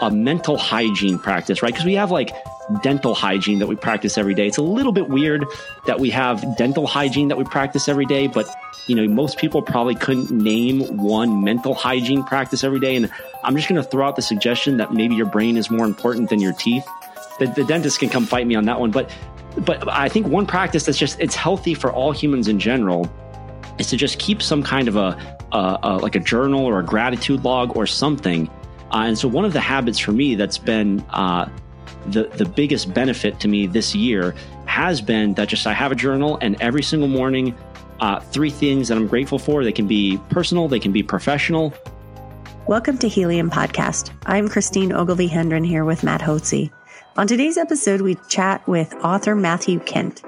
a mental hygiene practice, right? Because we have like dental hygiene that we practice every day. It's a little bit weird that we have dental hygiene that we practice every day, but you know, most people probably couldn't name one mental hygiene practice every day. And I'm just going to throw out the suggestion that maybe your brain is more important than your teeth. The, the dentist can come fight me on that one, but but I think one practice that's just it's healthy for all humans in general is to just keep some kind of a, a, a like a journal or a gratitude log or something. Uh, and so one of the habits for me that's been uh, the the biggest benefit to me this year has been that just I have a journal and every single morning, uh, three things that I'm grateful for. They can be personal, they can be professional. Welcome to Helium Podcast. I'm Christine Ogilvie Hendren here with Matt Hotze. On today's episode, we chat with author Matthew Kent.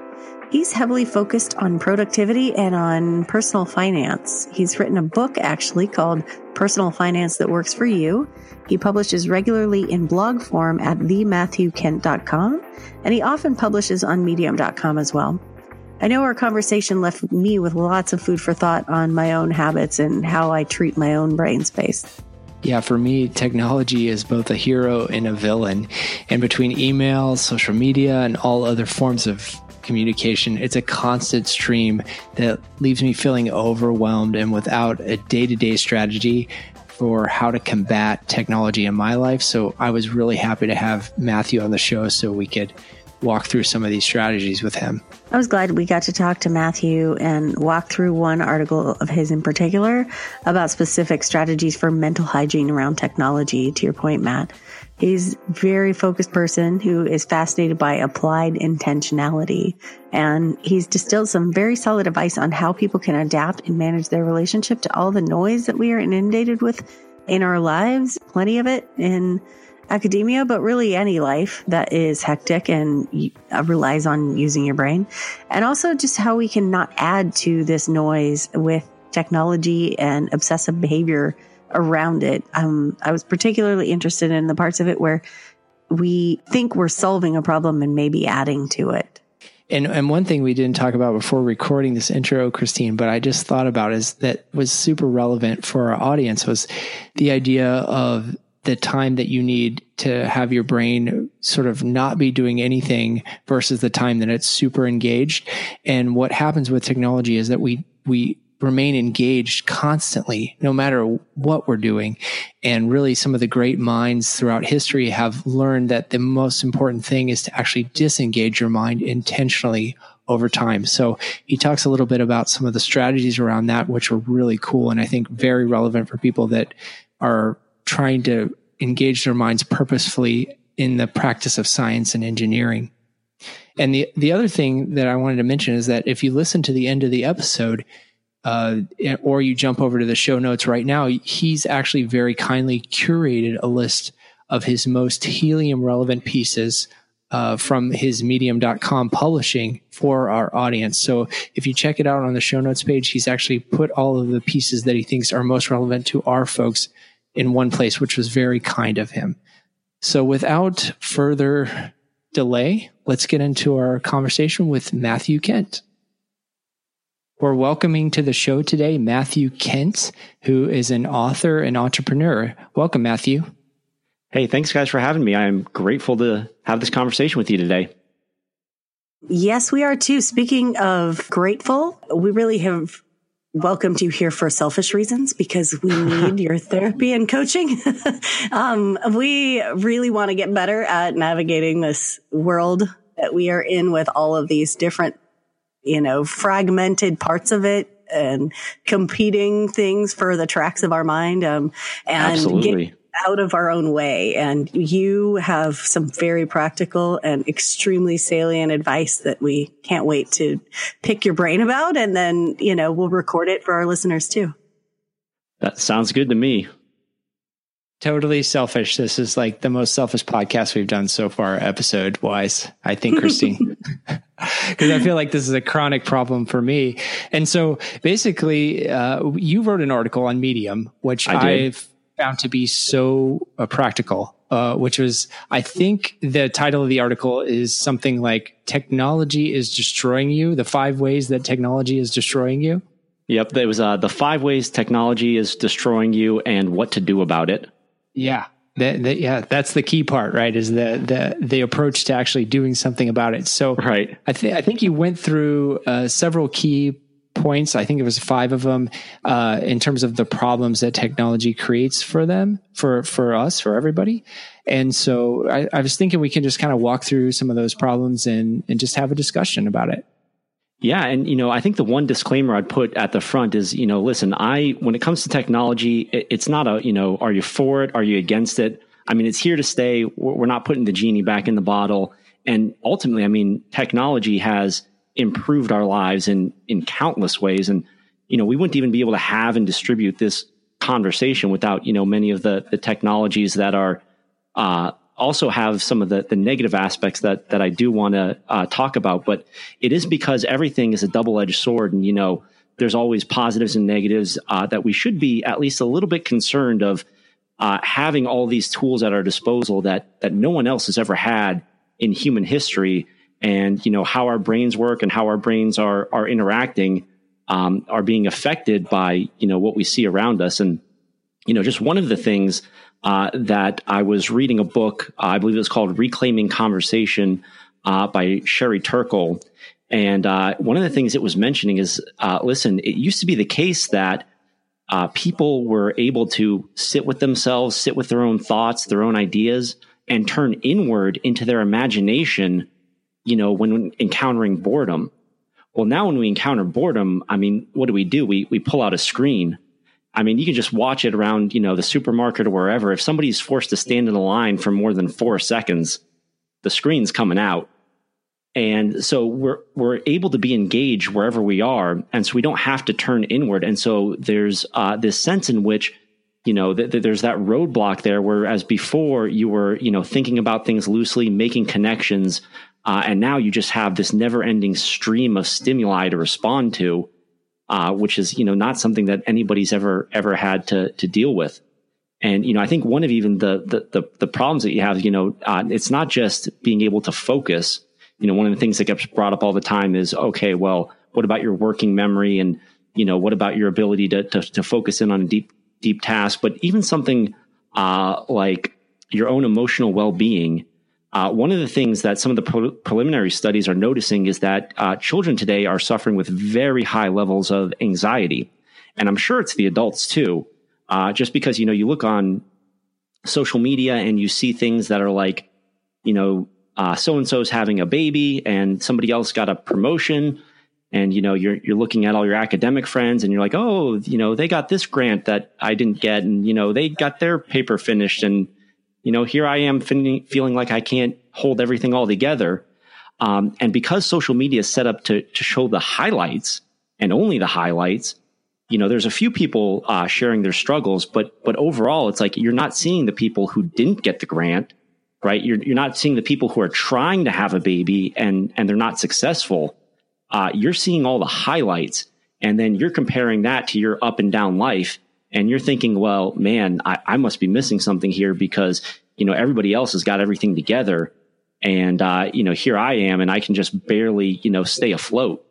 He's heavily focused on productivity and on personal finance. He's written a book actually called Personal Finance That Works for You. He publishes regularly in blog form at thematthewkent.com, and he often publishes on medium.com as well. I know our conversation left me with lots of food for thought on my own habits and how I treat my own brain space. Yeah, for me, technology is both a hero and a villain. And between email, social media, and all other forms of communication. It's a constant stream that leaves me feeling overwhelmed and without a day to day strategy for how to combat technology in my life. So I was really happy to have Matthew on the show so we could walk through some of these strategies with him. I was glad we got to talk to Matthew and walk through one article of his in particular about specific strategies for mental hygiene around technology, to your point, Matt. He's very focused person who is fascinated by applied intentionality. And he's distilled some very solid advice on how people can adapt and manage their relationship to all the noise that we are inundated with in our lives. Plenty of it in academia, but really any life that is hectic and uh, relies on using your brain. And also just how we can not add to this noise with technology and obsessive behavior around it. Um, I was particularly interested in the parts of it where we think we're solving a problem and maybe adding to it. And, and one thing we didn't talk about before recording this intro, Christine, but I just thought about is that was super relevant for our audience was the idea of the time that you need to have your brain sort of not be doing anything versus the time that it's super engaged. And what happens with technology is that we, we remain engaged constantly, no matter what we're doing. And really, some of the great minds throughout history have learned that the most important thing is to actually disengage your mind intentionally over time. So he talks a little bit about some of the strategies around that, which are really cool. And I think very relevant for people that are trying to engage their minds purposefully in the practice of science and engineering. And the, the other thing that I wanted to mention is that if you listen to the end of the episode, uh, or you jump over to the show notes right now, he's actually very kindly curated a list of his most helium relevant pieces uh, from his medium.com publishing for our audience. So if you check it out on the show notes page, he's actually put all of the pieces that he thinks are most relevant to our folks in one place, which was very kind of him. So without further delay, let's get into our conversation with Matthew Kent. We're welcoming to the show today Matthew Kent, who is an author and entrepreneur. Welcome, Matthew. Hey, thanks, guys, for having me. I'm grateful to have this conversation with you today. Yes, we are too. Speaking of grateful, we really have welcomed you here for selfish reasons because we need your therapy and coaching. um, we really want to get better at navigating this world that we are in with all of these different you know, fragmented parts of it and competing things for the tracks of our mind. Um, and Absolutely. get out of our own way. And you have some very practical and extremely salient advice that we can't wait to pick your brain about. And then, you know, we'll record it for our listeners too. That sounds good to me totally selfish. This is like the most selfish podcast we've done so far, episode wise. I think, Christine, because I feel like this is a chronic problem for me. And so, basically, uh, you wrote an article on Medium, which I've found to be so uh, practical. Uh, which was, I think the title of the article is something like "Technology is Destroying You: The Five Ways That Technology is Destroying You." Yep, it was uh, the five ways technology is destroying you and what to do about it. Yeah. That, that, yeah, that's the key part, right? Is the the the approach to actually doing something about it. So, right, I think I think you went through uh, several key points. I think it was five of them uh, in terms of the problems that technology creates for them, for for us, for everybody. And so, I, I was thinking we can just kind of walk through some of those problems and and just have a discussion about it. Yeah, and you know, I think the one disclaimer I'd put at the front is, you know, listen, I when it comes to technology, it's not a, you know, are you for it, are you against it? I mean, it's here to stay. We're not putting the genie back in the bottle. And ultimately, I mean, technology has improved our lives in in countless ways and you know, we wouldn't even be able to have and distribute this conversation without, you know, many of the the technologies that are uh, also have some of the, the negative aspects that that I do want to uh, talk about, but it is because everything is a double edged sword, and you know there's always positives and negatives uh, that we should be at least a little bit concerned of uh, having all these tools at our disposal that that no one else has ever had in human history, and you know how our brains work and how our brains are are interacting um, are being affected by you know what we see around us, and you know just one of the things uh, that I was reading a book, uh, I believe it was called Reclaiming Conversation uh, by Sherry Turkle. And uh, one of the things it was mentioning is uh, listen, it used to be the case that uh, people were able to sit with themselves, sit with their own thoughts, their own ideas, and turn inward into their imagination, you know, when encountering boredom. Well, now when we encounter boredom, I mean, what do we do? We, we pull out a screen I mean, you can just watch it around, you know, the supermarket or wherever. If somebody's forced to stand in a line for more than four seconds, the screen's coming out. And so we're, we're able to be engaged wherever we are. And so we don't have to turn inward. And so there's uh, this sense in which, you know, th- th- there's that roadblock there, whereas before you were, you know, thinking about things loosely, making connections. Uh, and now you just have this never ending stream of stimuli to respond to uh, which is you know not something that anybody's ever ever had to to deal with. And you know, I think one of even the the the, the problems that you have, you know, uh, it's not just being able to focus. You know, one of the things that gets brought up all the time is, okay, well, what about your working memory, and you know, what about your ability to to, to focus in on a deep deep task? But even something uh, like your own emotional well being uh, one of the things that some of the pre- preliminary studies are noticing is that uh, children today are suffering with very high levels of anxiety, and I'm sure it's the adults too. Uh, just because you know you look on social media and you see things that are like, you know, so and so's having a baby, and somebody else got a promotion, and you know you're you're looking at all your academic friends, and you're like, oh, you know, they got this grant that I didn't get, and you know they got their paper finished, and you know, here I am fin- feeling like I can't hold everything all together. Um, and because social media is set up to, to show the highlights and only the highlights, you know, there's a few people uh, sharing their struggles, but but overall, it's like you're not seeing the people who didn't get the grant, right? You're you're not seeing the people who are trying to have a baby and and they're not successful. Uh, you're seeing all the highlights, and then you're comparing that to your up and down life, and you're thinking, well, man, I, I must be missing something here because, you know, everybody else has got everything together. And, uh, you know, here I am and I can just barely, you know, stay afloat.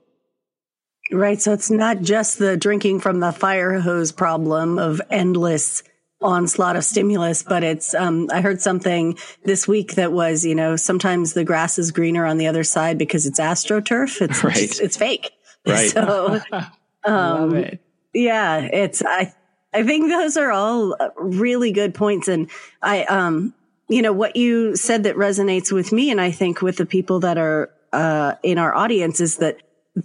Right. So it's not just the drinking from the fire hose problem of endless onslaught of stimulus, but it's, um, I heard something this week that was, you know, sometimes the grass is greener on the other side because it's astroturf. It's, right. it's, it's fake. Right. So, um, it. yeah, it's, I, I think those are all really good points. And I, um, you know, what you said that resonates with me and I think with the people that are, uh, in our audience is that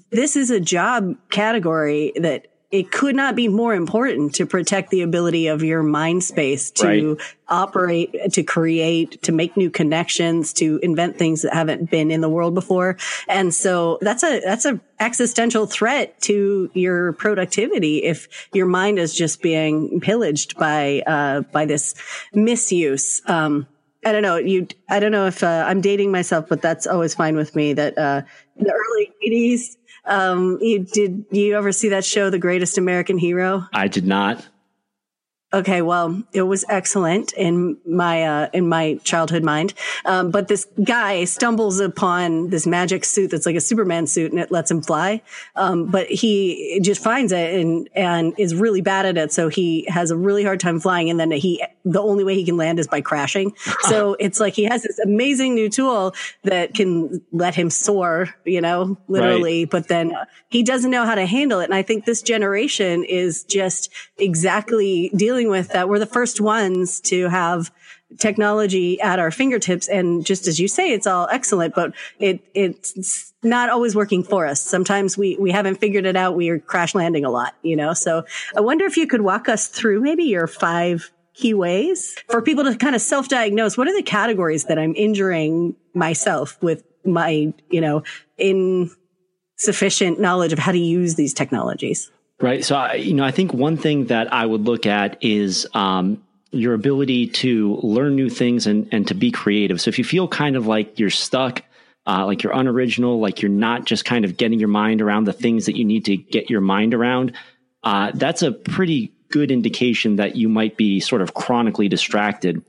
this is a job category that it could not be more important to protect the ability of your mind space to right. operate, to create, to make new connections, to invent things that haven't been in the world before. And so that's a, that's a existential threat to your productivity if your mind is just being pillaged by, uh, by this misuse. Um, I don't know. You, I don't know if uh, I'm dating myself, but that's always fine with me. That uh, in the early '80s, um, you did you ever see that show, The Greatest American Hero? I did not. Okay, well, it was excellent in my uh, in my childhood mind. Um, but this guy stumbles upon this magic suit that's like a Superman suit, and it lets him fly. Um, but he just finds it and and is really bad at it, so he has a really hard time flying. And then he the only way he can land is by crashing. so it's like he has this amazing new tool that can let him soar, you know, literally, right. but then he doesn't know how to handle it. And I think this generation is just exactly dealing with that. We're the first ones to have technology at our fingertips. And just as you say, it's all excellent, but it, it's not always working for us. Sometimes we, we haven't figured it out. We are crash landing a lot, you know? So I wonder if you could walk us through maybe your five key ways for people to kind of self-diagnose. What are the categories that I'm injuring myself with my, you know, insufficient knowledge of how to use these technologies? Right. So, I, you know, I think one thing that I would look at is um, your ability to learn new things and, and to be creative. So if you feel kind of like you're stuck, uh, like you're unoriginal, like you're not just kind of getting your mind around the things that you need to get your mind around, uh, that's a pretty good indication that you might be sort of chronically distracted.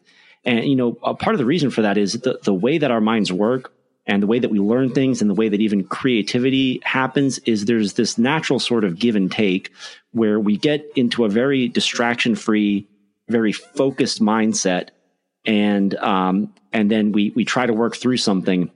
And, you know, a part of the reason for that is the, the way that our minds work and the way that we learn things and the way that even creativity happens is there's this natural sort of give and take where we get into a very distraction free very focused mindset and um, and then we we try to work through something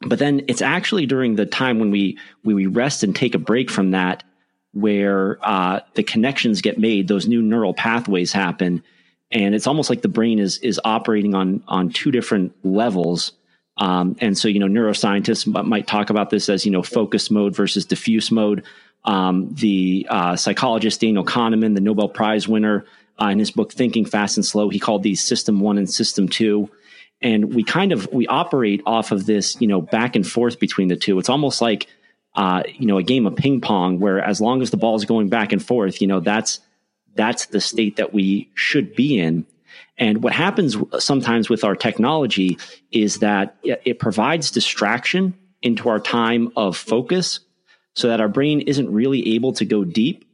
but then it's actually during the time when we we rest and take a break from that where uh, the connections get made those new neural pathways happen and it's almost like the brain is is operating on on two different levels um, and so you know neuroscientists might talk about this as you know focus mode versus diffuse mode um, the uh, psychologist daniel kahneman the nobel prize winner uh, in his book Thinking Fast and Slow. He called these System One and System Two, and we kind of we operate off of this, you know, back and forth between the two. It's almost like uh, you know a game of ping pong where as long as the ball is going back and forth, you know, that's that's the state that we should be in. And what happens sometimes with our technology is that it provides distraction into our time of focus so that our brain isn't really able to go deep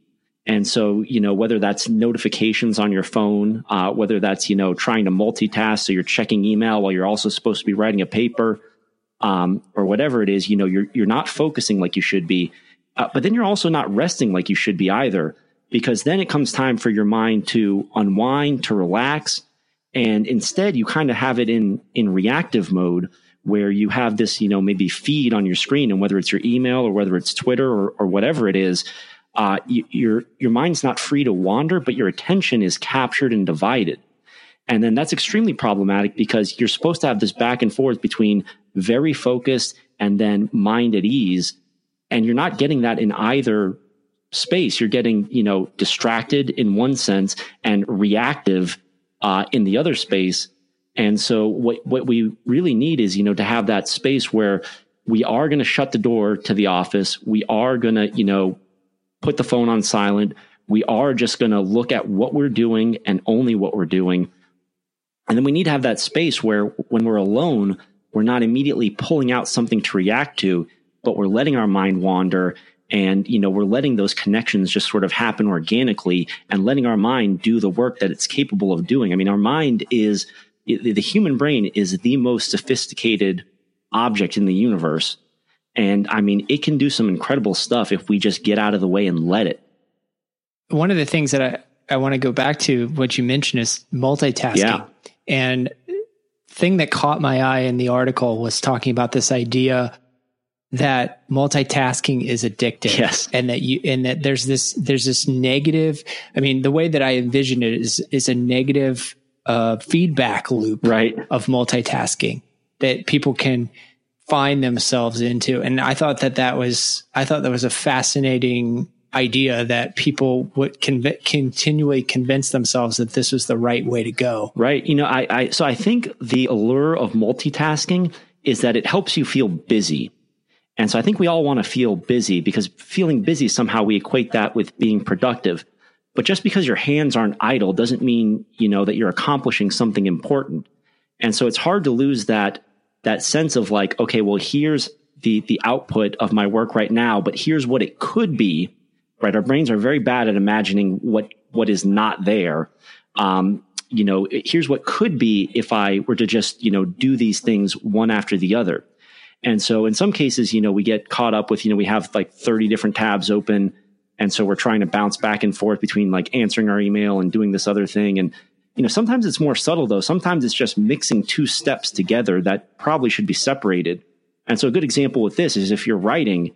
and so, you know, whether that's notifications on your phone, uh, whether that's, you know, trying to multitask, so you're checking email while you're also supposed to be writing a paper, um, or whatever it is, you know, you're, you're not focusing like you should be. Uh, but then you're also not resting like you should be either, because then it comes time for your mind to unwind, to relax. And instead you kind of have it in, in reactive mode where you have this, you know, maybe feed on your screen and whether it's your email or whether it's Twitter or, or whatever it is, uh, you, your your mind's not free to wander, but your attention is captured and divided. And then that's extremely problematic because you're supposed to have this back and forth between very focused and then mind at ease. And you're not getting that in either space. You're getting, you know, distracted in one sense and reactive uh, in the other space. And so what, what we really need is, you know, to have that space where we are going to shut the door to the office. We are going to, you know, put the phone on silent. We are just going to look at what we're doing and only what we're doing. And then we need to have that space where when we're alone, we're not immediately pulling out something to react to, but we're letting our mind wander and you know we're letting those connections just sort of happen organically and letting our mind do the work that it's capable of doing i mean our mind is the human brain is the most sophisticated object in the universe and I mean, it can do some incredible stuff if we just get out of the way and let it. One of the things that I, I want to go back to what you mentioned is multitasking. Yeah. And thing that caught my eye in the article was talking about this idea that multitasking is addictive yes. and that you and that there's this there's this negative i mean the way that i envision it is is a negative uh, feedback loop right. of multitasking that people can find themselves into. And I thought that that was, I thought that was a fascinating idea that people would conv- continually convince themselves that this was the right way to go. Right. You know, I, I, so I think the allure of multitasking is that it helps you feel busy. And so I think we all want to feel busy because feeling busy somehow we equate that with being productive. But just because your hands aren't idle doesn't mean, you know, that you're accomplishing something important. And so it's hard to lose that that sense of like, okay, well, here's the the output of my work right now, but here's what it could be. Right, our brains are very bad at imagining what what is not there. Um, you know, here's what could be if I were to just you know do these things one after the other. And so in some cases, you know, we get caught up with you know we have like 30 different tabs open, and so we're trying to bounce back and forth between like answering our email and doing this other thing and you know, sometimes it's more subtle though. Sometimes it's just mixing two steps together that probably should be separated. And so a good example with this is if you're writing,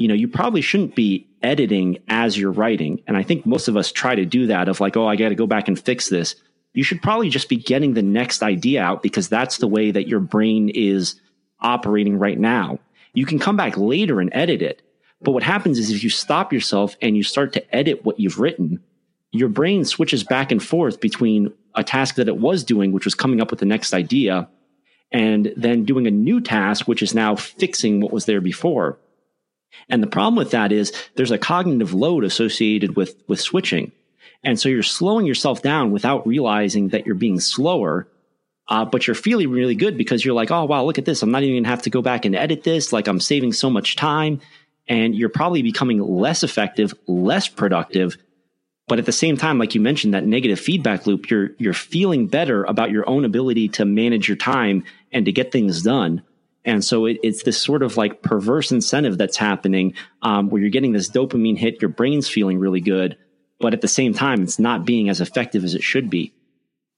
you know, you probably shouldn't be editing as you're writing. And I think most of us try to do that of like, oh, I got to go back and fix this. You should probably just be getting the next idea out because that's the way that your brain is operating right now. You can come back later and edit it. But what happens is if you stop yourself and you start to edit what you've written, your brain switches back and forth between a task that it was doing, which was coming up with the next idea, and then doing a new task, which is now fixing what was there before. And the problem with that is there's a cognitive load associated with, with switching. And so you're slowing yourself down without realizing that you're being slower. Uh, but you're feeling really good because you're like, oh, wow, look at this. I'm not even going to have to go back and edit this. Like I'm saving so much time. And you're probably becoming less effective, less productive but at the same time, like you mentioned, that negative feedback loop, you're, you're feeling better about your own ability to manage your time and to get things done. And so it, it's this sort of like perverse incentive that's happening um, where you're getting this dopamine hit, your brain's feeling really good, but at the same time, it's not being as effective as it should be.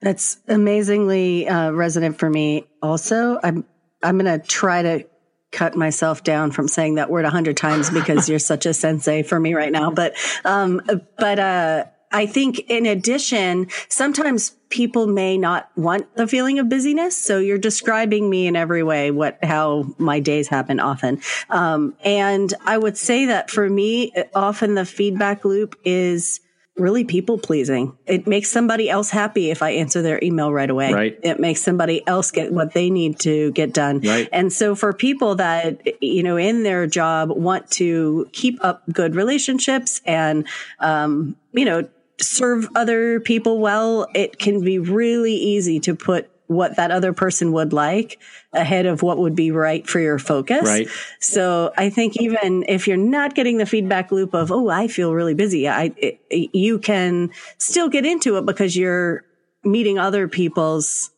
That's amazingly uh, resonant for me. Also, I'm I'm going to try to cut myself down from saying that word a hundred times because you're such a sensei for me right now. But, um, but, uh, I think in addition, sometimes people may not want the feeling of busyness. So you're describing me in every way, what, how my days happen often. Um, and I would say that for me, often the feedback loop is, really people pleasing. It makes somebody else happy if I answer their email right away. Right. It makes somebody else get what they need to get done. Right. And so for people that, you know, in their job want to keep up good relationships and, um, you know, serve other people well, it can be really easy to put what that other person would like ahead of what would be right for your focus. Right. So I think even if you're not getting the feedback loop of, oh, I feel really busy, I, it, you can still get into it because you're meeting other people's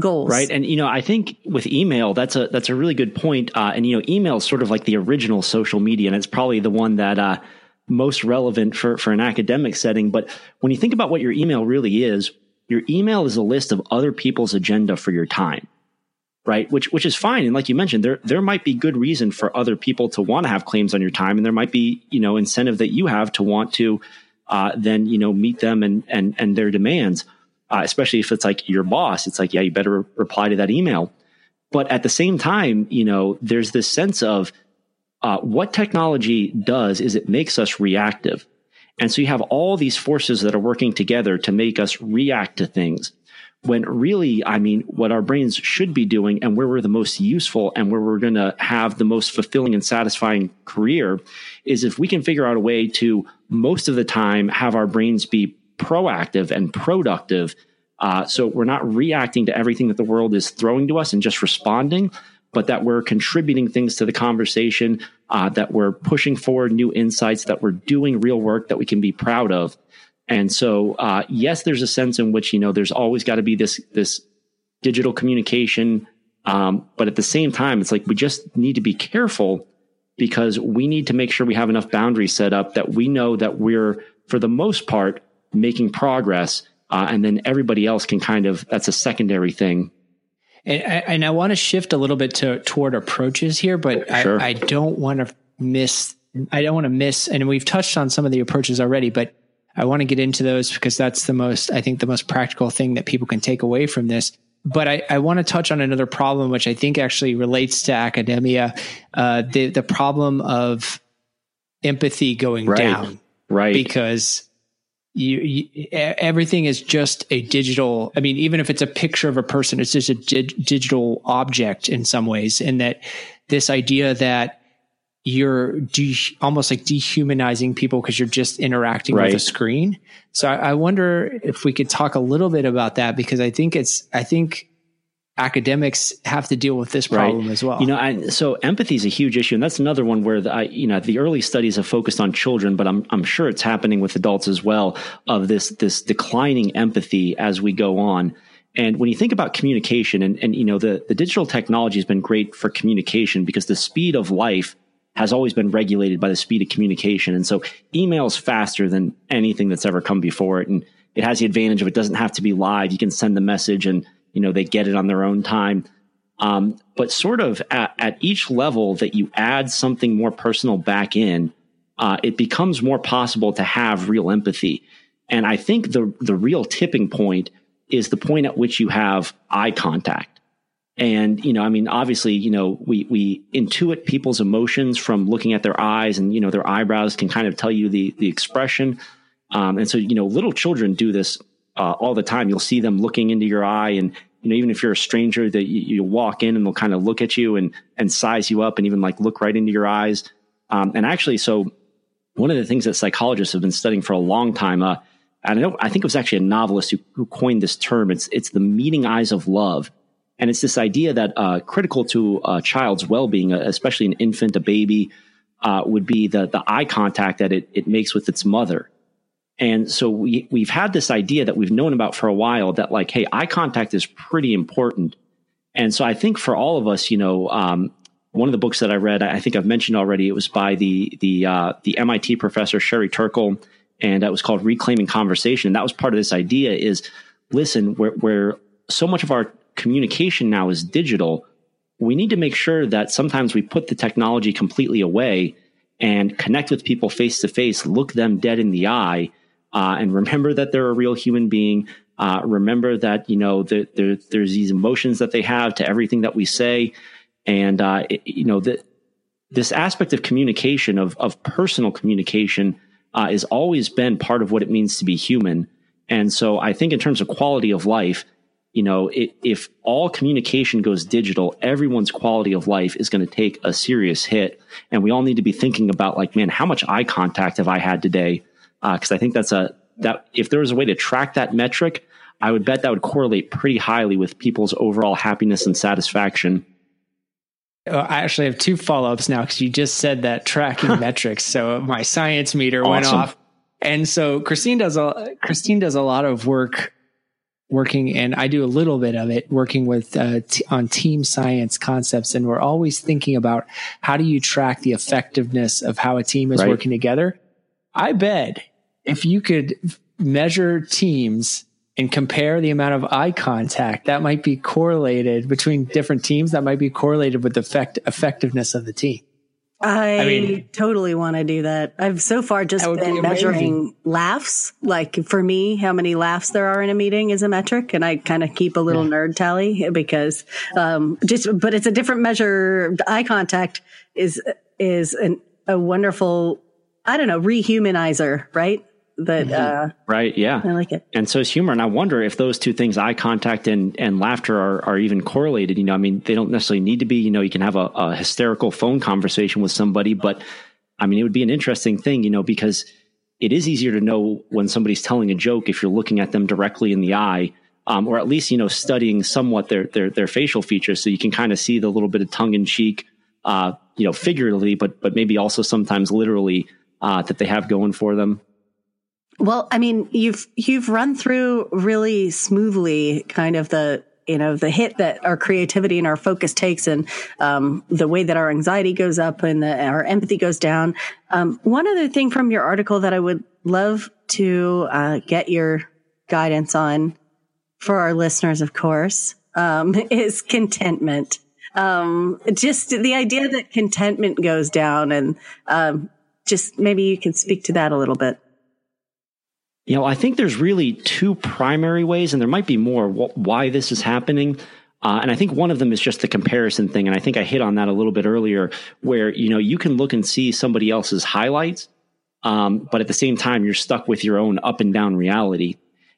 goals. Right. And, you know, I think with email, that's a, that's a really good point. Uh, and, you know, email is sort of like the original social media and it's probably the one that, uh, most relevant for, for an academic setting. But when you think about what your email really is, your email is a list of other people's agenda for your time right which which is fine and like you mentioned there there might be good reason for other people to want to have claims on your time and there might be you know incentive that you have to want to uh, then you know meet them and and and their demands uh, especially if it's like your boss it's like yeah you better re- reply to that email but at the same time you know there's this sense of uh, what technology does is it makes us reactive and so you have all these forces that are working together to make us react to things when really, I mean, what our brains should be doing and where we're the most useful and where we're going to have the most fulfilling and satisfying career is if we can figure out a way to most of the time have our brains be proactive and productive. Uh, so we're not reacting to everything that the world is throwing to us and just responding, but that we're contributing things to the conversation, uh, that we're pushing forward new insights, that we're doing real work that we can be proud of. And so, uh, yes, there's a sense in which, you know, there's always got to be this, this digital communication. Um, but at the same time, it's like we just need to be careful because we need to make sure we have enough boundaries set up that we know that we're, for the most part, making progress. Uh, and then everybody else can kind of, that's a secondary thing. And, and I want to shift a little bit to toward approaches here, but sure. I, I don't want to miss. I don't want to miss. And we've touched on some of the approaches already, but I want to get into those because that's the most, I think, the most practical thing that people can take away from this. But I, I want to touch on another problem, which I think actually relates to academia, uh, the the problem of empathy going right. down, right? Because you, you, everything is just a digital i mean even if it's a picture of a person it's just a dig, digital object in some ways and that this idea that you're de- almost like dehumanizing people because you're just interacting right. with a screen so I, I wonder if we could talk a little bit about that because i think it's i think academics have to deal with this problem right. as well. You know, I, so empathy is a huge issue, and that's another one where the, I, you know the early studies have focused on children, but I'm I'm sure it's happening with adults as well. Of this this declining empathy as we go on. And when you think about communication, and, and you know the the digital technology has been great for communication because the speed of life has always been regulated by the speed of communication, and so email is faster than anything that's ever come before it, and it has the advantage of it doesn't have to be live. You can send the message and, you know, they get it on their own time. Um, but sort of at, at, each level that you add something more personal back in, uh, it becomes more possible to have real empathy. And I think the the real tipping point is the point at which you have eye contact. And, you know, I mean, obviously, you know, we, we intuit people's emotions from looking at their eyes and, you know, their eyebrows can kind of tell you the, the expression. Um, and so, you know, little children do this uh, all the time. You'll see them looking into your eye and, you know, even if you're a stranger that you, you, walk in and they'll kind of look at you and, and size you up and even like look right into your eyes. Um, and actually, so one of the things that psychologists have been studying for a long time, uh, and I, know, I think it was actually a novelist who, who coined this term. It's, it's the meeting eyes of love. And it's this idea that uh, critical to a child's well-being, uh, especially an infant, a baby, uh, would be the the eye contact that it, it makes with its mother. And so we we've had this idea that we've known about for a while that like, hey, eye contact is pretty important. And so I think for all of us, you know, um, one of the books that I read, I think I've mentioned already, it was by the the uh, the MIT professor Sherry Turkle, and it was called Reclaiming Conversation. And that was part of this idea: is listen, where where so much of our communication now is digital, we need to make sure that sometimes we put the technology completely away and connect with people face to face, look them dead in the eye, uh, and remember that they're a real human being. Uh, remember that you know the, the, there's these emotions that they have to everything that we say, and uh, it, you know that this aspect of communication of of personal communication uh, has always been part of what it means to be human. And so I think in terms of quality of life, you know, it, if all communication goes digital, everyone's quality of life is going to take a serious hit. And we all need to be thinking about like, man, how much eye contact have I had today? Uh, cause I think that's a, that if there was a way to track that metric, I would bet that would correlate pretty highly with people's overall happiness and satisfaction. Uh, I actually have two follow ups now because you just said that tracking metrics. So my science meter awesome. went off. And so Christine does a Christine does a lot of work working and I do a little bit of it working with uh, t- on team science concepts and we're always thinking about how do you track the effectiveness of how a team is right. working together. I bet if you could measure teams and compare the amount of eye contact that might be correlated between different teams that might be correlated with the effect effectiveness of the team. I, I mean, totally want to do that. I've so far just been be measuring laughs. Like for me, how many laughs there are in a meeting is a metric, and I kind of keep a little yeah. nerd tally because um, just. But it's a different measure. Eye contact is is an, a wonderful, I don't know, rehumanizer, right? That mm-hmm. uh, right yeah. I like it. And so is humor and i wonder if those two things eye contact and and laughter are are even correlated. You know i mean they don't necessarily need to be. You know you can have a, a hysterical phone conversation with somebody but i mean it would be an interesting thing you know because it is easier to know when somebody's telling a joke if you're looking at them directly in the eye um, or at least you know studying somewhat their their their facial features. So you can kind of see the little bit of tongue in cheek uh, you know figuratively but but maybe also sometimes literally uh, that they have going for them well, I mean, you've you've run through really smoothly kind of the you know the hit that our creativity and our focus takes and um, the way that our anxiety goes up and the, our empathy goes down. Um, one other thing from your article that i would love to uh, get your guidance on for our listeners of course um, is contentment. Um, just the idea that contentment goes down and um, just maybe you can speak to that a little bit you know, I think there's really two primary ways, and there might be more wh- why this is happening. Uh, and I think one of them is just the comparison thing. And I think I hit on that a little bit earlier, where you know you can look and see somebody else's highlights, um, but at the same time you're stuck with your own up and down reality.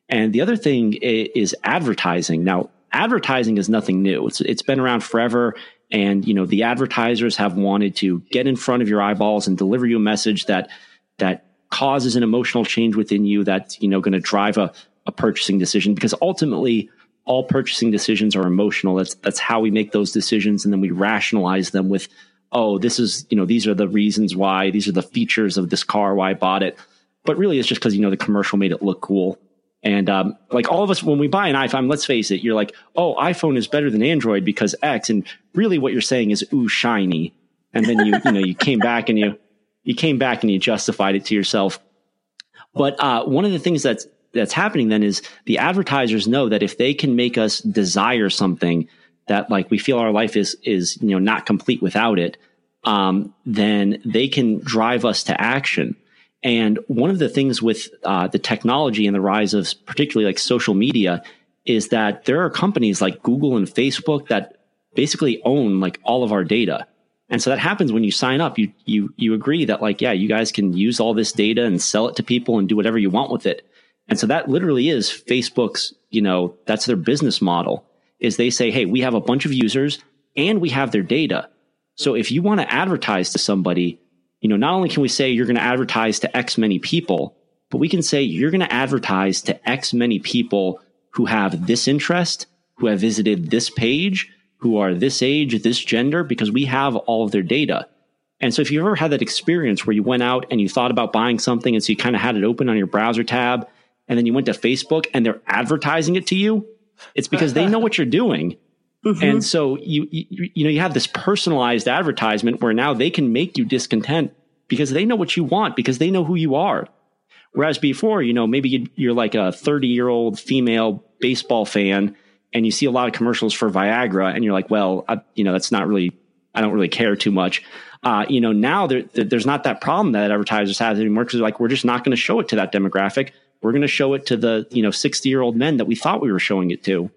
And the other thing is, is advertising. Now, advertising is nothing new. It's it's been around forever, and you know the advertisers have wanted to get in front of your eyeballs and deliver you a message that that causes an emotional change within you that's you know going to drive a, a purchasing decision. Because ultimately all purchasing decisions are emotional. That's that's how we make those decisions and then we rationalize them with oh this is you know these are the reasons why these are the features of this car why i bought it. But really it's just because you know the commercial made it look cool. And um, like all of us when we buy an iphone let's face it you're like oh iphone is better than android because x. And really what you're saying is ooh shiny. And then you you know you came back and you you came back and you justified it to yourself. But uh, one of the things that's that's happening then is the advertisers know that if they can make us desire something that like we feel our life is is you know not complete without it, um, then they can drive us to action. And one of the things with uh, the technology and the rise of particularly like social media is that there are companies like Google and Facebook that basically own like all of our data. And so that happens when you sign up. You you you agree that like yeah, you guys can use all this data and sell it to people and do whatever you want with it. And so that literally is Facebook's, you know, that's their business model. Is they say, "Hey, we have a bunch of users and we have their data. So if you want to advertise to somebody, you know, not only can we say you're going to advertise to X many people, but we can say you're going to advertise to X many people who have this interest, who have visited this page, who are this age, this gender, because we have all of their data. And so if you've ever had that experience where you went out and you thought about buying something and so you kind of had it open on your browser tab and then you went to Facebook and they're advertising it to you, it's because they know what you're doing. Mm-hmm. And so you, you you know you have this personalized advertisement where now they can make you discontent because they know what you want because they know who you are. Whereas before, you know, maybe you're like a 30 year old female baseball fan and you see a lot of commercials for Viagra and you're like, well, I, you know, that's not really, I don't really care too much. Uh, you know, now there, there's not that problem that advertisers have anymore because like, we're just not going to show it to that demographic. We're going to show it to the, you know, 60 year old men that we thought we were showing it to.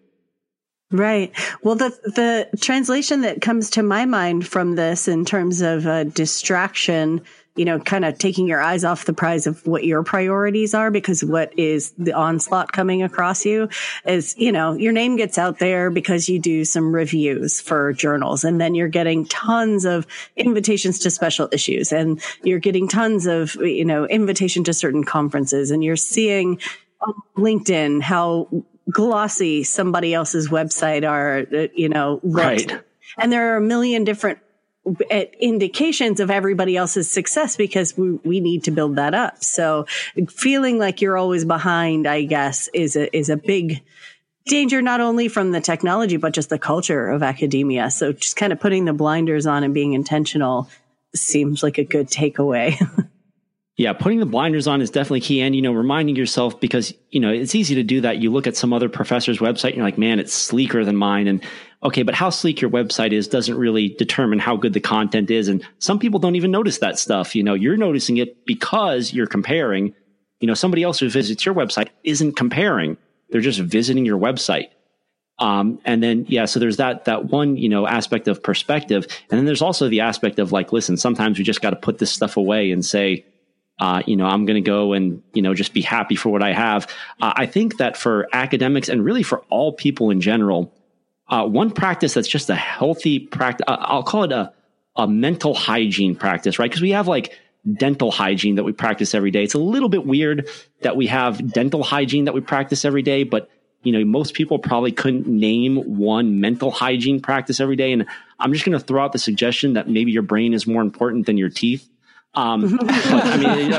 Right. Well, the the translation that comes to my mind from this in terms of a distraction you know, kind of taking your eyes off the prize of what your priorities are because what is the onslaught coming across you is, you know, your name gets out there because you do some reviews for journals and then you're getting tons of invitations to special issues and you're getting tons of, you know, invitation to certain conferences and you're seeing on LinkedIn how glossy somebody else's website are, you know, right. And there are a million different indications of everybody else's success because we, we need to build that up. So feeling like you're always behind, I guess, is a, is a big danger, not only from the technology, but just the culture of academia. So just kind of putting the blinders on and being intentional seems like a good takeaway. yeah, putting the blinders on is definitely key. And, you know, reminding yourself because, you know, it's easy to do that. You look at some other professor's website and you're like, man, it's sleeker than mine. And okay, but how sleek your website is doesn't really determine how good the content is. And some people don't even notice that stuff. You know, you're noticing it because you're comparing. You know, somebody else who visits your website isn't comparing. They're just visiting your website. Um, and then, yeah, so there's that, that one, you know, aspect of perspective. And then there's also the aspect of like, listen, sometimes we just got to put this stuff away and say, uh, you know, I'm going to go and, you know, just be happy for what I have. Uh, I think that for academics and really for all people in general, uh, one practice that's just a healthy practice, uh, I'll call it a, a mental hygiene practice, right? Because we have like dental hygiene that we practice every day. It's a little bit weird that we have dental hygiene that we practice every day, but you know, most people probably couldn't name one mental hygiene practice every day. And I'm just going to throw out the suggestion that maybe your brain is more important than your teeth. Um, but, I mean,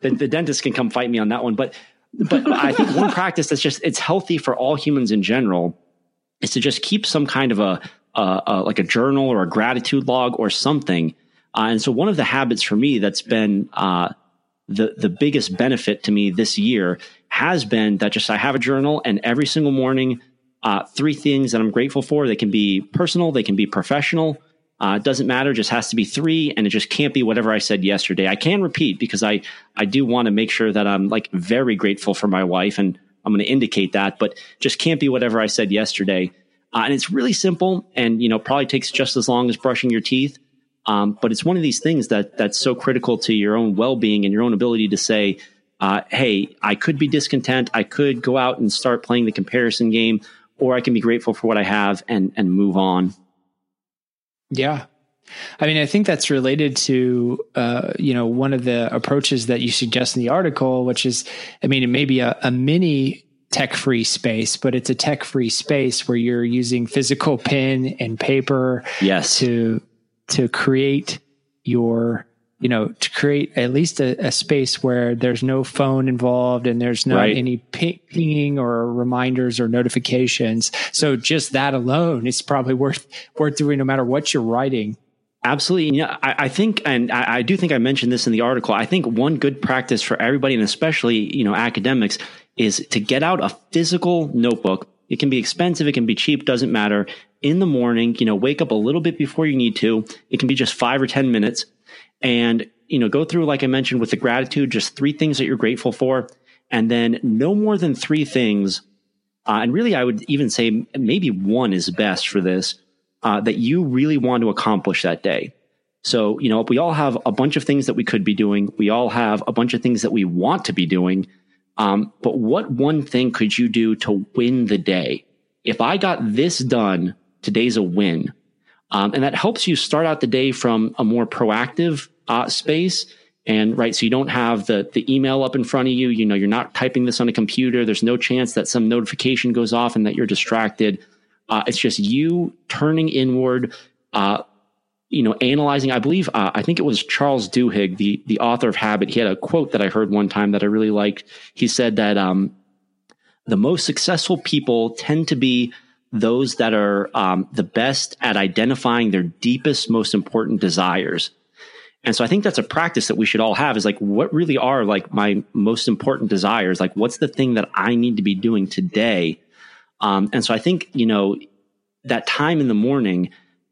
the, the dentist can come fight me on that one, but, but I think one practice that's just, it's healthy for all humans in general is to just keep some kind of a, a, a like a journal or a gratitude log or something. Uh, and so one of the habits for me that's been uh, the the biggest benefit to me this year has been that just I have a journal and every single morning, uh, three things that I'm grateful for. They can be personal, they can be professional. Uh, it doesn't matter; just has to be three, and it just can't be whatever I said yesterday. I can repeat because I I do want to make sure that I'm like very grateful for my wife and I'm going to indicate that, but just can't be whatever I said yesterday. Uh, and it's really simple and, you know, probably takes just as long as brushing your teeth. Um, but it's one of these things that that's so critical to your own well-being and your own ability to say, uh, Hey, I could be discontent. I could go out and start playing the comparison game, or I can be grateful for what I have and, and move on. Yeah. I mean, I think that's related to, uh, you know, one of the approaches that you suggest in the article, which is, I mean, it may be a, a mini tech free space, but it's a tech free space where you're using physical pen and paper yes. to, to create your, you know, to create at least a, a space where there's no phone involved and there's not right. any pinging or reminders or notifications. So just that alone is probably worth, worth doing no matter what you're writing. Absolutely. Yeah, I, I, think, and I, I, do think I mentioned this in the article. I think one good practice for everybody, and especially you know academics, is to get out a physical notebook. It can be expensive. It can be cheap. Doesn't matter. In the morning, you know, wake up a little bit before you need to. It can be just five or 10 minutes and, you know, go through, like I mentioned with the gratitude, just three things that you're grateful for. And then no more than three things. Uh, and really, I would even say maybe one is best for this uh, that you really want to accomplish that day. So, you know, we all have a bunch of things that we could be doing. We all have a bunch of things that we want to be doing. Um, but what one thing could you do to win the day? If I got this done, today's a win. Um, and that helps you start out the day from a more proactive uh, space. And right, so you don't have the the email up in front of you. You know, you're not typing this on a computer. There's no chance that some notification goes off and that you're distracted. Uh, it's just you turning inward, uh, you know, analyzing. I believe uh, I think it was Charles Duhigg, the the author of Habit. He had a quote that I heard one time that I really liked. He said that um, the most successful people tend to be those that are um, the best at identifying their deepest, most important desires. And so I think that's a practice that we should all have is like, what really are like my most important desires? Like, what's the thing that I need to be doing today? Um, and so I think, you know, that time in the morning,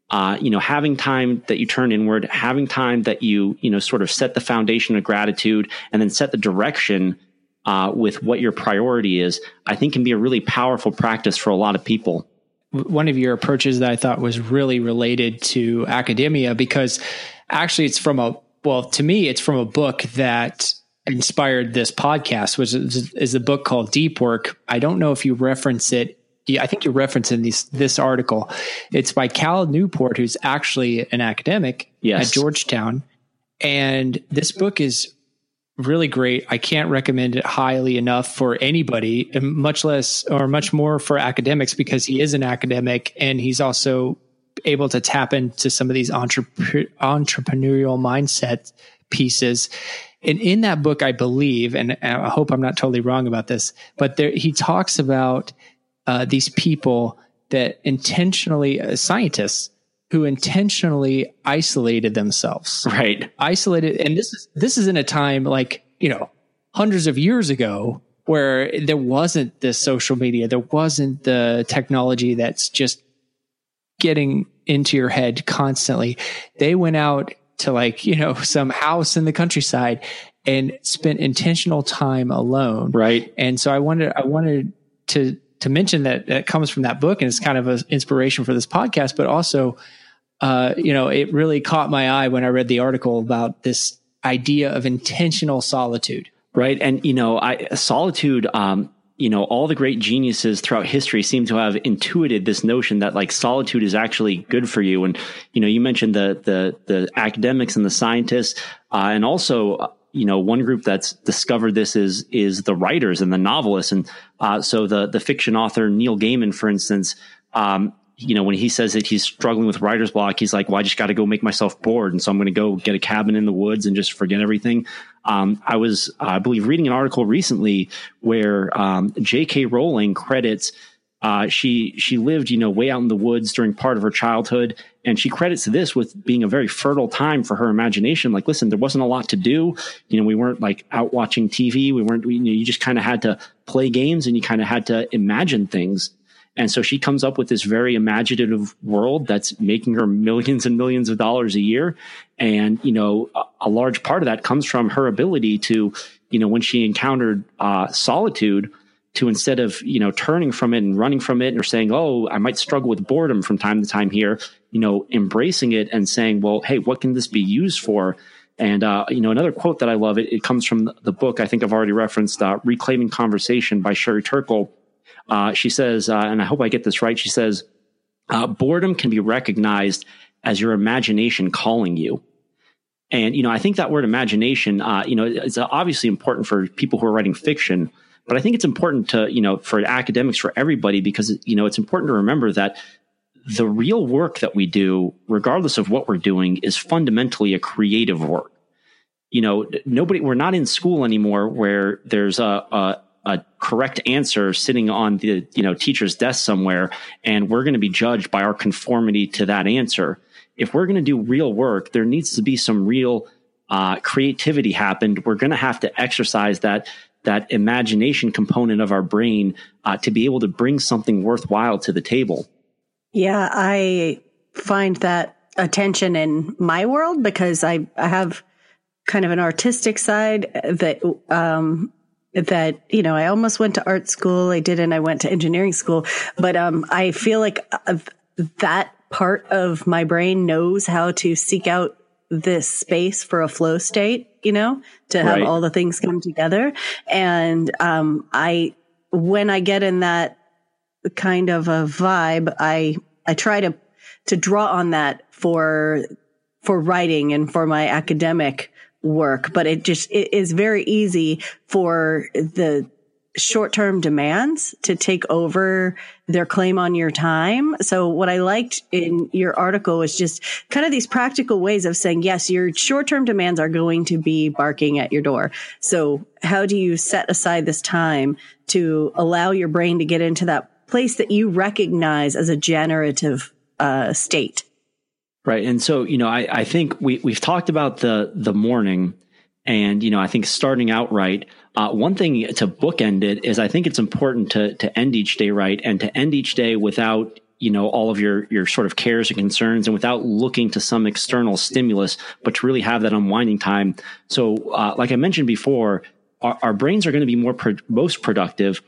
uh, you know, having time that you turn inward, having time that you, you know, sort of set the foundation of gratitude and then set the direction uh, with what your priority is, I think can be a really powerful practice for a lot of people. One of your approaches that I thought was really related to academia because actually it's from a, well, to me, it's from a book that inspired this podcast, which is, is a book called Deep Work. I don't know if you reference it I think you reference in this this article. It's by Cal Newport, who's actually an academic yes. at Georgetown, and this book is really great. I can't recommend it highly enough for anybody, much less or much more for academics because he is an academic and he's also able to tap into some of these entrep- entrepreneurial mindset pieces. And in that book, I believe, and I hope I'm not totally wrong about this, but there, he talks about uh, these people that intentionally, uh, scientists who intentionally isolated themselves. Right. Isolated. And this is, this is in a time like, you know, hundreds of years ago where there wasn't this social media. There wasn't the technology that's just getting into your head constantly. They went out to like, you know, some house in the countryside and spent intentional time alone. Right. And so I wanted, I wanted to to mention that that comes from that book and it's kind of an inspiration for this podcast, but also, uh, you know, it really caught my eye when I read the article about this idea of intentional solitude. Right. And, you know, I, solitude, um, you know, all the great geniuses throughout history seem to have intuited this notion that like solitude is actually good for you. And, you know, you mentioned the, the, the academics and the scientists, uh, and also, you know, one group that's discovered this is is the writers and the novelists, and uh, so the the fiction author Neil Gaiman, for instance, um, you know, when he says that he's struggling with writer's block, he's like, "Well, I just got to go make myself bored, and so I'm going to go get a cabin in the woods and just forget everything." Um, I was, I believe, reading an article recently where um, J.K. Rowling credits uh, she she lived, you know, way out in the woods during part of her childhood, and she credits this with being a very fertile time for her imagination. Like, listen, there wasn't a lot to do. You know, we weren't like out watching TV. We weren't. You, know, you just kind of had to play games, and you kind of had to imagine things. And so she comes up with this very imaginative world that's making her millions and millions of dollars a year. And, you know, a, a large part of that comes from her ability to, you know, when she encountered uh, solitude, to instead of you know turning from it and running from it or saying oh i might struggle with boredom from time to time here you know embracing it and saying well hey what can this be used for? And uh, you know another quote that i love it it comes from the book i think i've already referenced uh, reclaiming conversation by sherry turkle. Uh, she says uh, and i hope i get this right she says uh, boredom can be recognized as your imagination calling you. And you know i think that word imagination uh, you know it's obviously important for people who are writing fiction but I think it's important to, you know, for academics, for everybody, because, you know, it's important to remember that the real work that we do, regardless of what we're doing, is fundamentally a creative work. You know, nobody, we're not in school anymore where there's a, a, a correct answer sitting on the, you know, teacher's desk somewhere, and we're going to be judged by our conformity to that answer. If we're going to do real work, there needs to be some real uh, creativity happened. We're going to have to exercise that that imagination component of our brain uh, to be able to bring something worthwhile to the table. Yeah, I find that attention in my world because I, I have kind of an artistic side that um, that you know I almost went to art school. I didn't. I went to engineering school, but um, I feel like uh, that part of my brain knows how to seek out this space for a flow state. You know, to have right. all the things come together. And um, I, when I get in that kind of a vibe, I I try to to draw on that for for writing and for my academic work, but it just it is very easy for the short-term demands to take over their claim on your time. So what I liked in your article was just kind of these practical ways of saying, yes, your short-term demands are going to be barking at your door. So how do you set aside this time to allow your brain to get into that place that you recognize as a generative uh, state? Right. And so, you know, I, I think we, we've talked about the, the morning and, you know, I think starting out right, uh, one thing to bookend it is I think it's important to, to end each day right and to end each day without, you know, all of your, your sort of cares and concerns and without looking to some external stimulus, but to really have that unwinding time. So, uh, like I mentioned before, our, our brains are going to be more, pro- most productive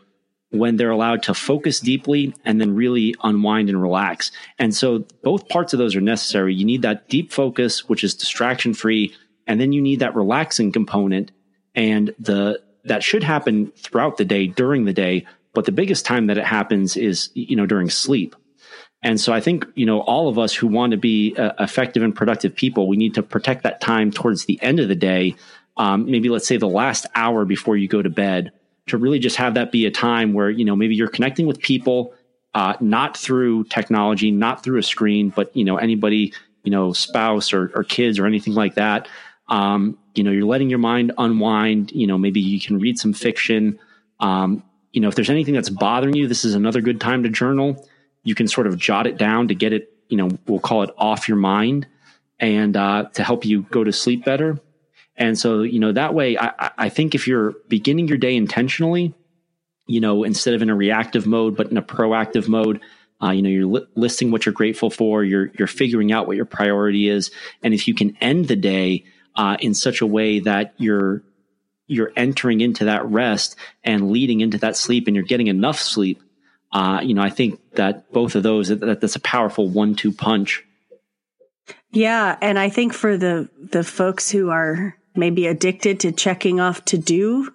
when they're allowed to focus deeply and then really unwind and relax. And so both parts of those are necessary. You need that deep focus, which is distraction free. And then you need that relaxing component. And the, that should happen throughout the day, during the day. But the biggest time that it happens is, you know, during sleep. And so I think, you know, all of us who want to be uh, effective and productive people, we need to protect that time towards the end of the day. Um, maybe let's say the last hour before you go to bed to really just have that be a time where, you know, maybe you're connecting with people, uh, not through technology, not through a screen, but, you know, anybody, you know, spouse or, or kids or anything like that. Um, you know, you're letting your mind unwind. You know, maybe you can read some fiction. Um, you know, if there's anything that's bothering you, this is another good time to journal. You can sort of jot it down to get it, you know, we'll call it off your mind and uh, to help you go to sleep better. And so, you know, that way, I, I think if you're beginning your day intentionally, you know, instead of in a reactive mode, but in a proactive mode, uh, you know, you're li- listing what you're grateful for. You're you're figuring out what your priority is, and if you can end the day uh, in such a way that you're you're entering into that rest and leading into that sleep, and you're getting enough sleep, uh, you know, I think that both of those that, that's a powerful one-two punch. Yeah, and I think for the the folks who are maybe addicted to checking off to do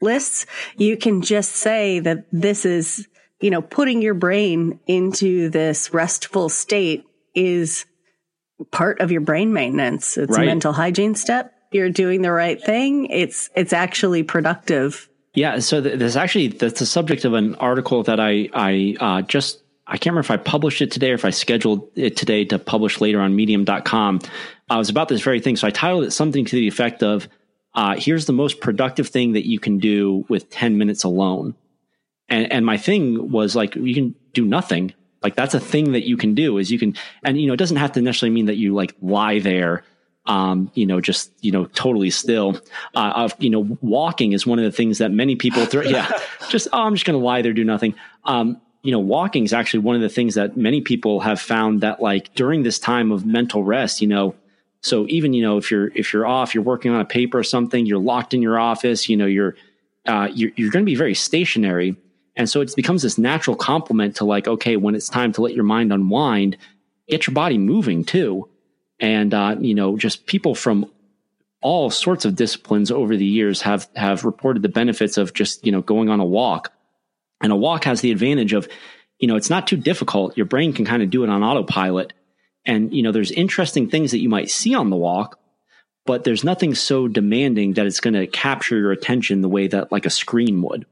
lists, you can just say that this is, you know, putting your brain into this restful state is part of your brain maintenance. It's right. a mental hygiene step. You're doing the right thing. It's, it's actually productive. Yeah. So there's actually, that's the subject of an article that I, I, uh, just I can't remember if I published it today or if I scheduled it today to publish later on medium.com. I was about this very thing. So I titled it something to the effect of, uh, here's the most productive thing that you can do with 10 minutes alone. And, and my thing was like, you can do nothing. Like that's a thing that you can do is you can, and you know, it doesn't have to necessarily mean that you like lie there um, you know, just, you know, totally still. Uh, of, you know, walking is one of the things that many people throw. Yeah. just, oh, I'm just going to lie there, do nothing. Um, you know, walking is actually one of the things that many people have found that like during this time of mental rest, you know, so even, you know, if you're, if you're off, you're working on a paper or something, you're locked in your office, you know, you're, uh, you're, you're going to be very stationary. And so it becomes this natural complement to like, okay, when it's time to let your mind unwind, get your body moving too. And, uh, you know, just people from all sorts of disciplines over the years have, have reported the benefits of just, you know, going on a walk and a walk has the advantage of, you know, it's not too difficult. Your brain can kind of do it on autopilot. And, you know, there's interesting things that you might see on the walk, but there's nothing so demanding that it's going to capture your attention the way that like a screen would.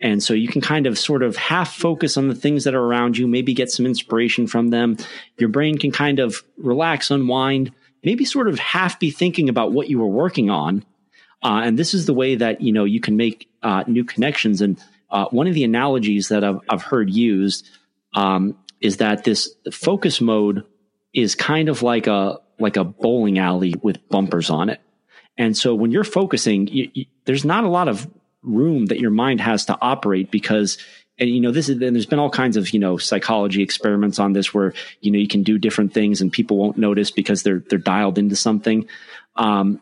And so you can kind of sort of half focus on the things that are around you, maybe get some inspiration from them. Your brain can kind of relax, unwind, maybe sort of half be thinking about what you were working on. Uh, and this is the way that, you know, you can make uh, new connections. And uh, one of the analogies that I've, I've heard used um, is that this focus mode is kind of like a like a bowling alley with bumpers on it. And so when you're focusing, you, you, there's not a lot of room that your mind has to operate because and you know this is and there's been all kinds of you know psychology experiments on this where you know you can do different things and people won't notice because they're they're dialed into something. Um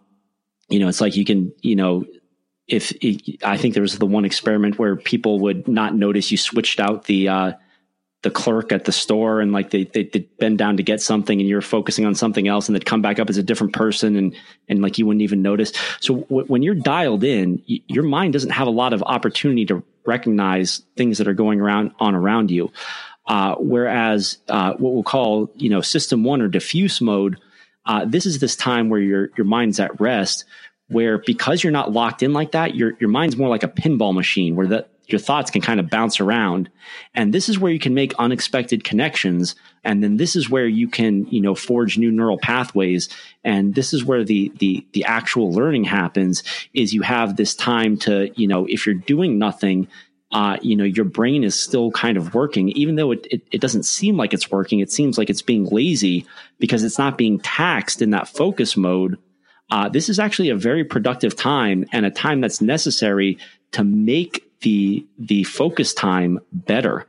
you know it's like you can you know if it, i think there was the one experiment where people would not notice you switched out the uh the clerk at the store and like they, they would bend down to get something and you're focusing on something else and they'd come back up as a different person and and like you wouldn't even notice. So w- when you're dialed in y- your mind doesn't have a lot of opportunity to recognize things that are going around on around you. Uh, whereas uh, what we'll call you know system one or diffuse mode uh, this is this time where your your mind's at rest where because you're not locked in like that your your mind's more like a pinball machine where the your thoughts can kind of bounce around. And this is where you can make unexpected connections. And then this is where you can, you know, forge new neural pathways. And this is where the, the, the actual learning happens is you have this time to, you know, if you're doing nothing, uh, you know, your brain is still kind of working, even though it, it, it doesn't seem like it's working. It seems like it's being lazy because it's not being taxed in that focus mode. Uh, this is actually a very productive time and a time that's necessary to make the the focus time better.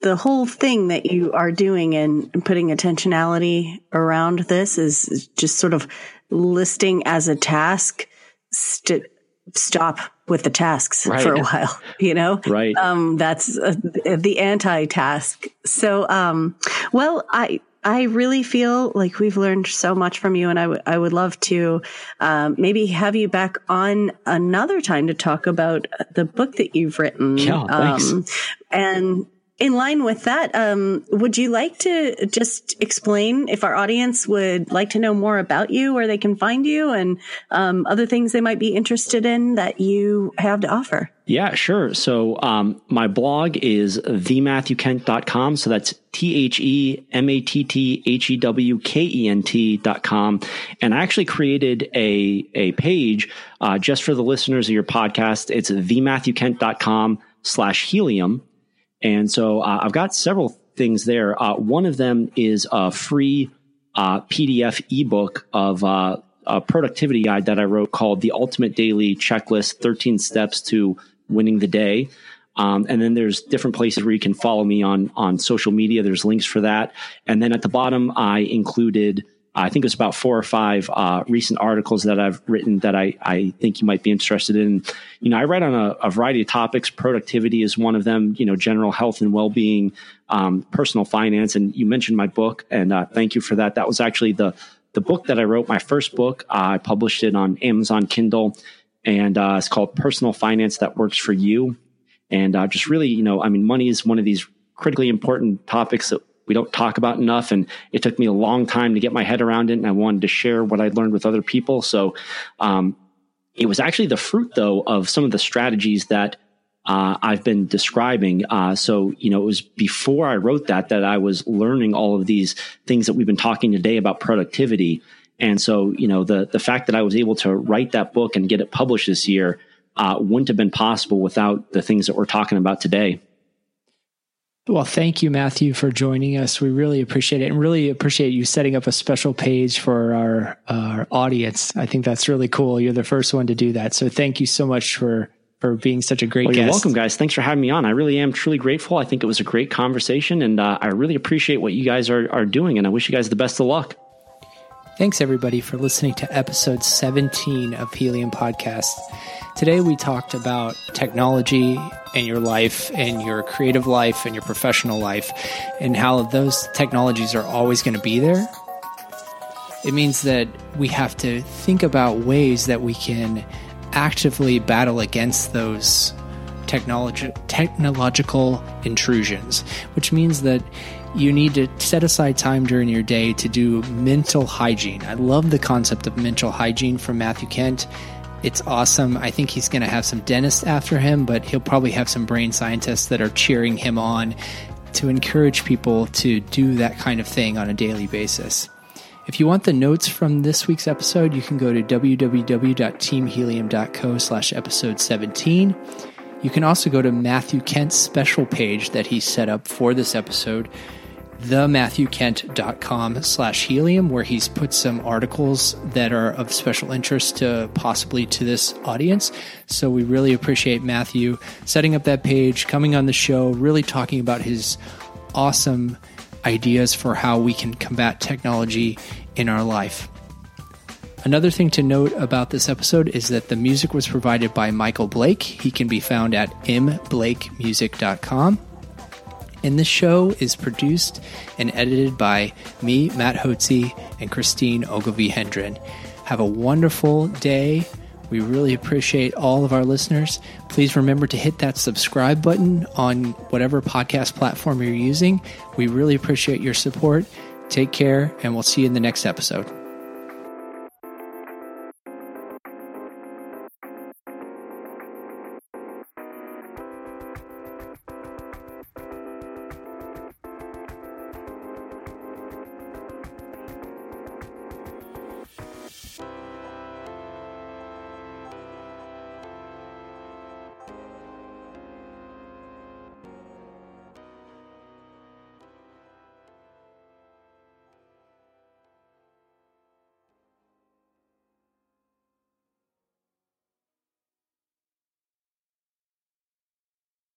The whole thing that you are doing and putting intentionality around this is just sort of listing as a task st- stop with the tasks right. for a while you know? Right. Um that's uh, the anti-task. So um well i I really feel like we've learned so much from you, and I, w- I would love to um, maybe have you back on another time to talk about the book that you've written. Yeah, thanks. Um, and in line with that, um, would you like to just explain if our audience would like to know more about you, where they can find you, and um, other things they might be interested in that you have to offer? Yeah, sure. So um, my blog is thematthewkent.com. So that's T H E M A T T H E W K E N T.com. And I actually created a, a page uh, just for the listeners of your podcast. It's thematthewkent.com slash helium and so uh, I've got several things there. Uh, one of them is a free uh, PDF ebook of uh, a productivity guide that I wrote called The Ultimate Daily Checklist 13 Steps to Winning the Day. Um, and then there's different places where you can follow me on on social media. There's links for that. And then at the bottom, I included I think it's about four or five uh, recent articles that I've written that I, I think you might be interested in. You know, I write on a, a variety of topics. Productivity is one of them. You know, general health and well being, um, personal finance, and you mentioned my book, and uh, thank you for that. That was actually the the book that I wrote. My first book. Uh, I published it on Amazon Kindle, and uh, it's called Personal Finance That Works for You. And uh, just really, you know, I mean, money is one of these critically important topics that we don't talk about enough. And it took me a long time to get my head around it. And I wanted to share what I'd learned with other people. So, um, it was actually the fruit though of some of the strategies that uh, I've been describing. Uh, so, you know, it was before I wrote that that I was learning all of these things that we've been talking today about productivity. And so, you know, the the fact that I was able to write that book and get it published this year uh, wouldn't have been possible without the things that we're talking about today. Well, thank you, Matthew, for joining us. We really appreciate it and really appreciate you setting up a special page for our, our audience. I think that's really cool. You're the first one to do that. So thank you so much for, for being such a great well, guest. You're welcome, guys. Thanks for having me on. I really am truly grateful. I think it was a great conversation and uh, I really appreciate what you guys are, are doing. And I wish you guys the best of luck. Thanks, everybody, for listening to episode 17 of Helium Podcast. Today, we talked about technology and your life and your creative life and your professional life and how those technologies are always going to be there. It means that we have to think about ways that we can actively battle against those technology, technological intrusions, which means that you need to set aside time during your day to do mental hygiene. I love the concept of mental hygiene from Matthew Kent. It's awesome. I think he's going to have some dentists after him, but he'll probably have some brain scientists that are cheering him on to encourage people to do that kind of thing on a daily basis. If you want the notes from this week's episode, you can go to www.teamhelium.co slash episode 17. You can also go to Matthew Kent's special page that he set up for this episode, thematthewkent.com slash helium where he's put some articles that are of special interest to possibly to this audience. So we really appreciate Matthew setting up that page, coming on the show, really talking about his awesome ideas for how we can combat technology in our life. Another thing to note about this episode is that the music was provided by Michael Blake. He can be found at mblakemusic.com. And this show is produced and edited by me, Matt Hotze, and Christine Ogilvie Hendren. Have a wonderful day. We really appreciate all of our listeners. Please remember to hit that subscribe button on whatever podcast platform you're using. We really appreciate your support. Take care, and we'll see you in the next episode.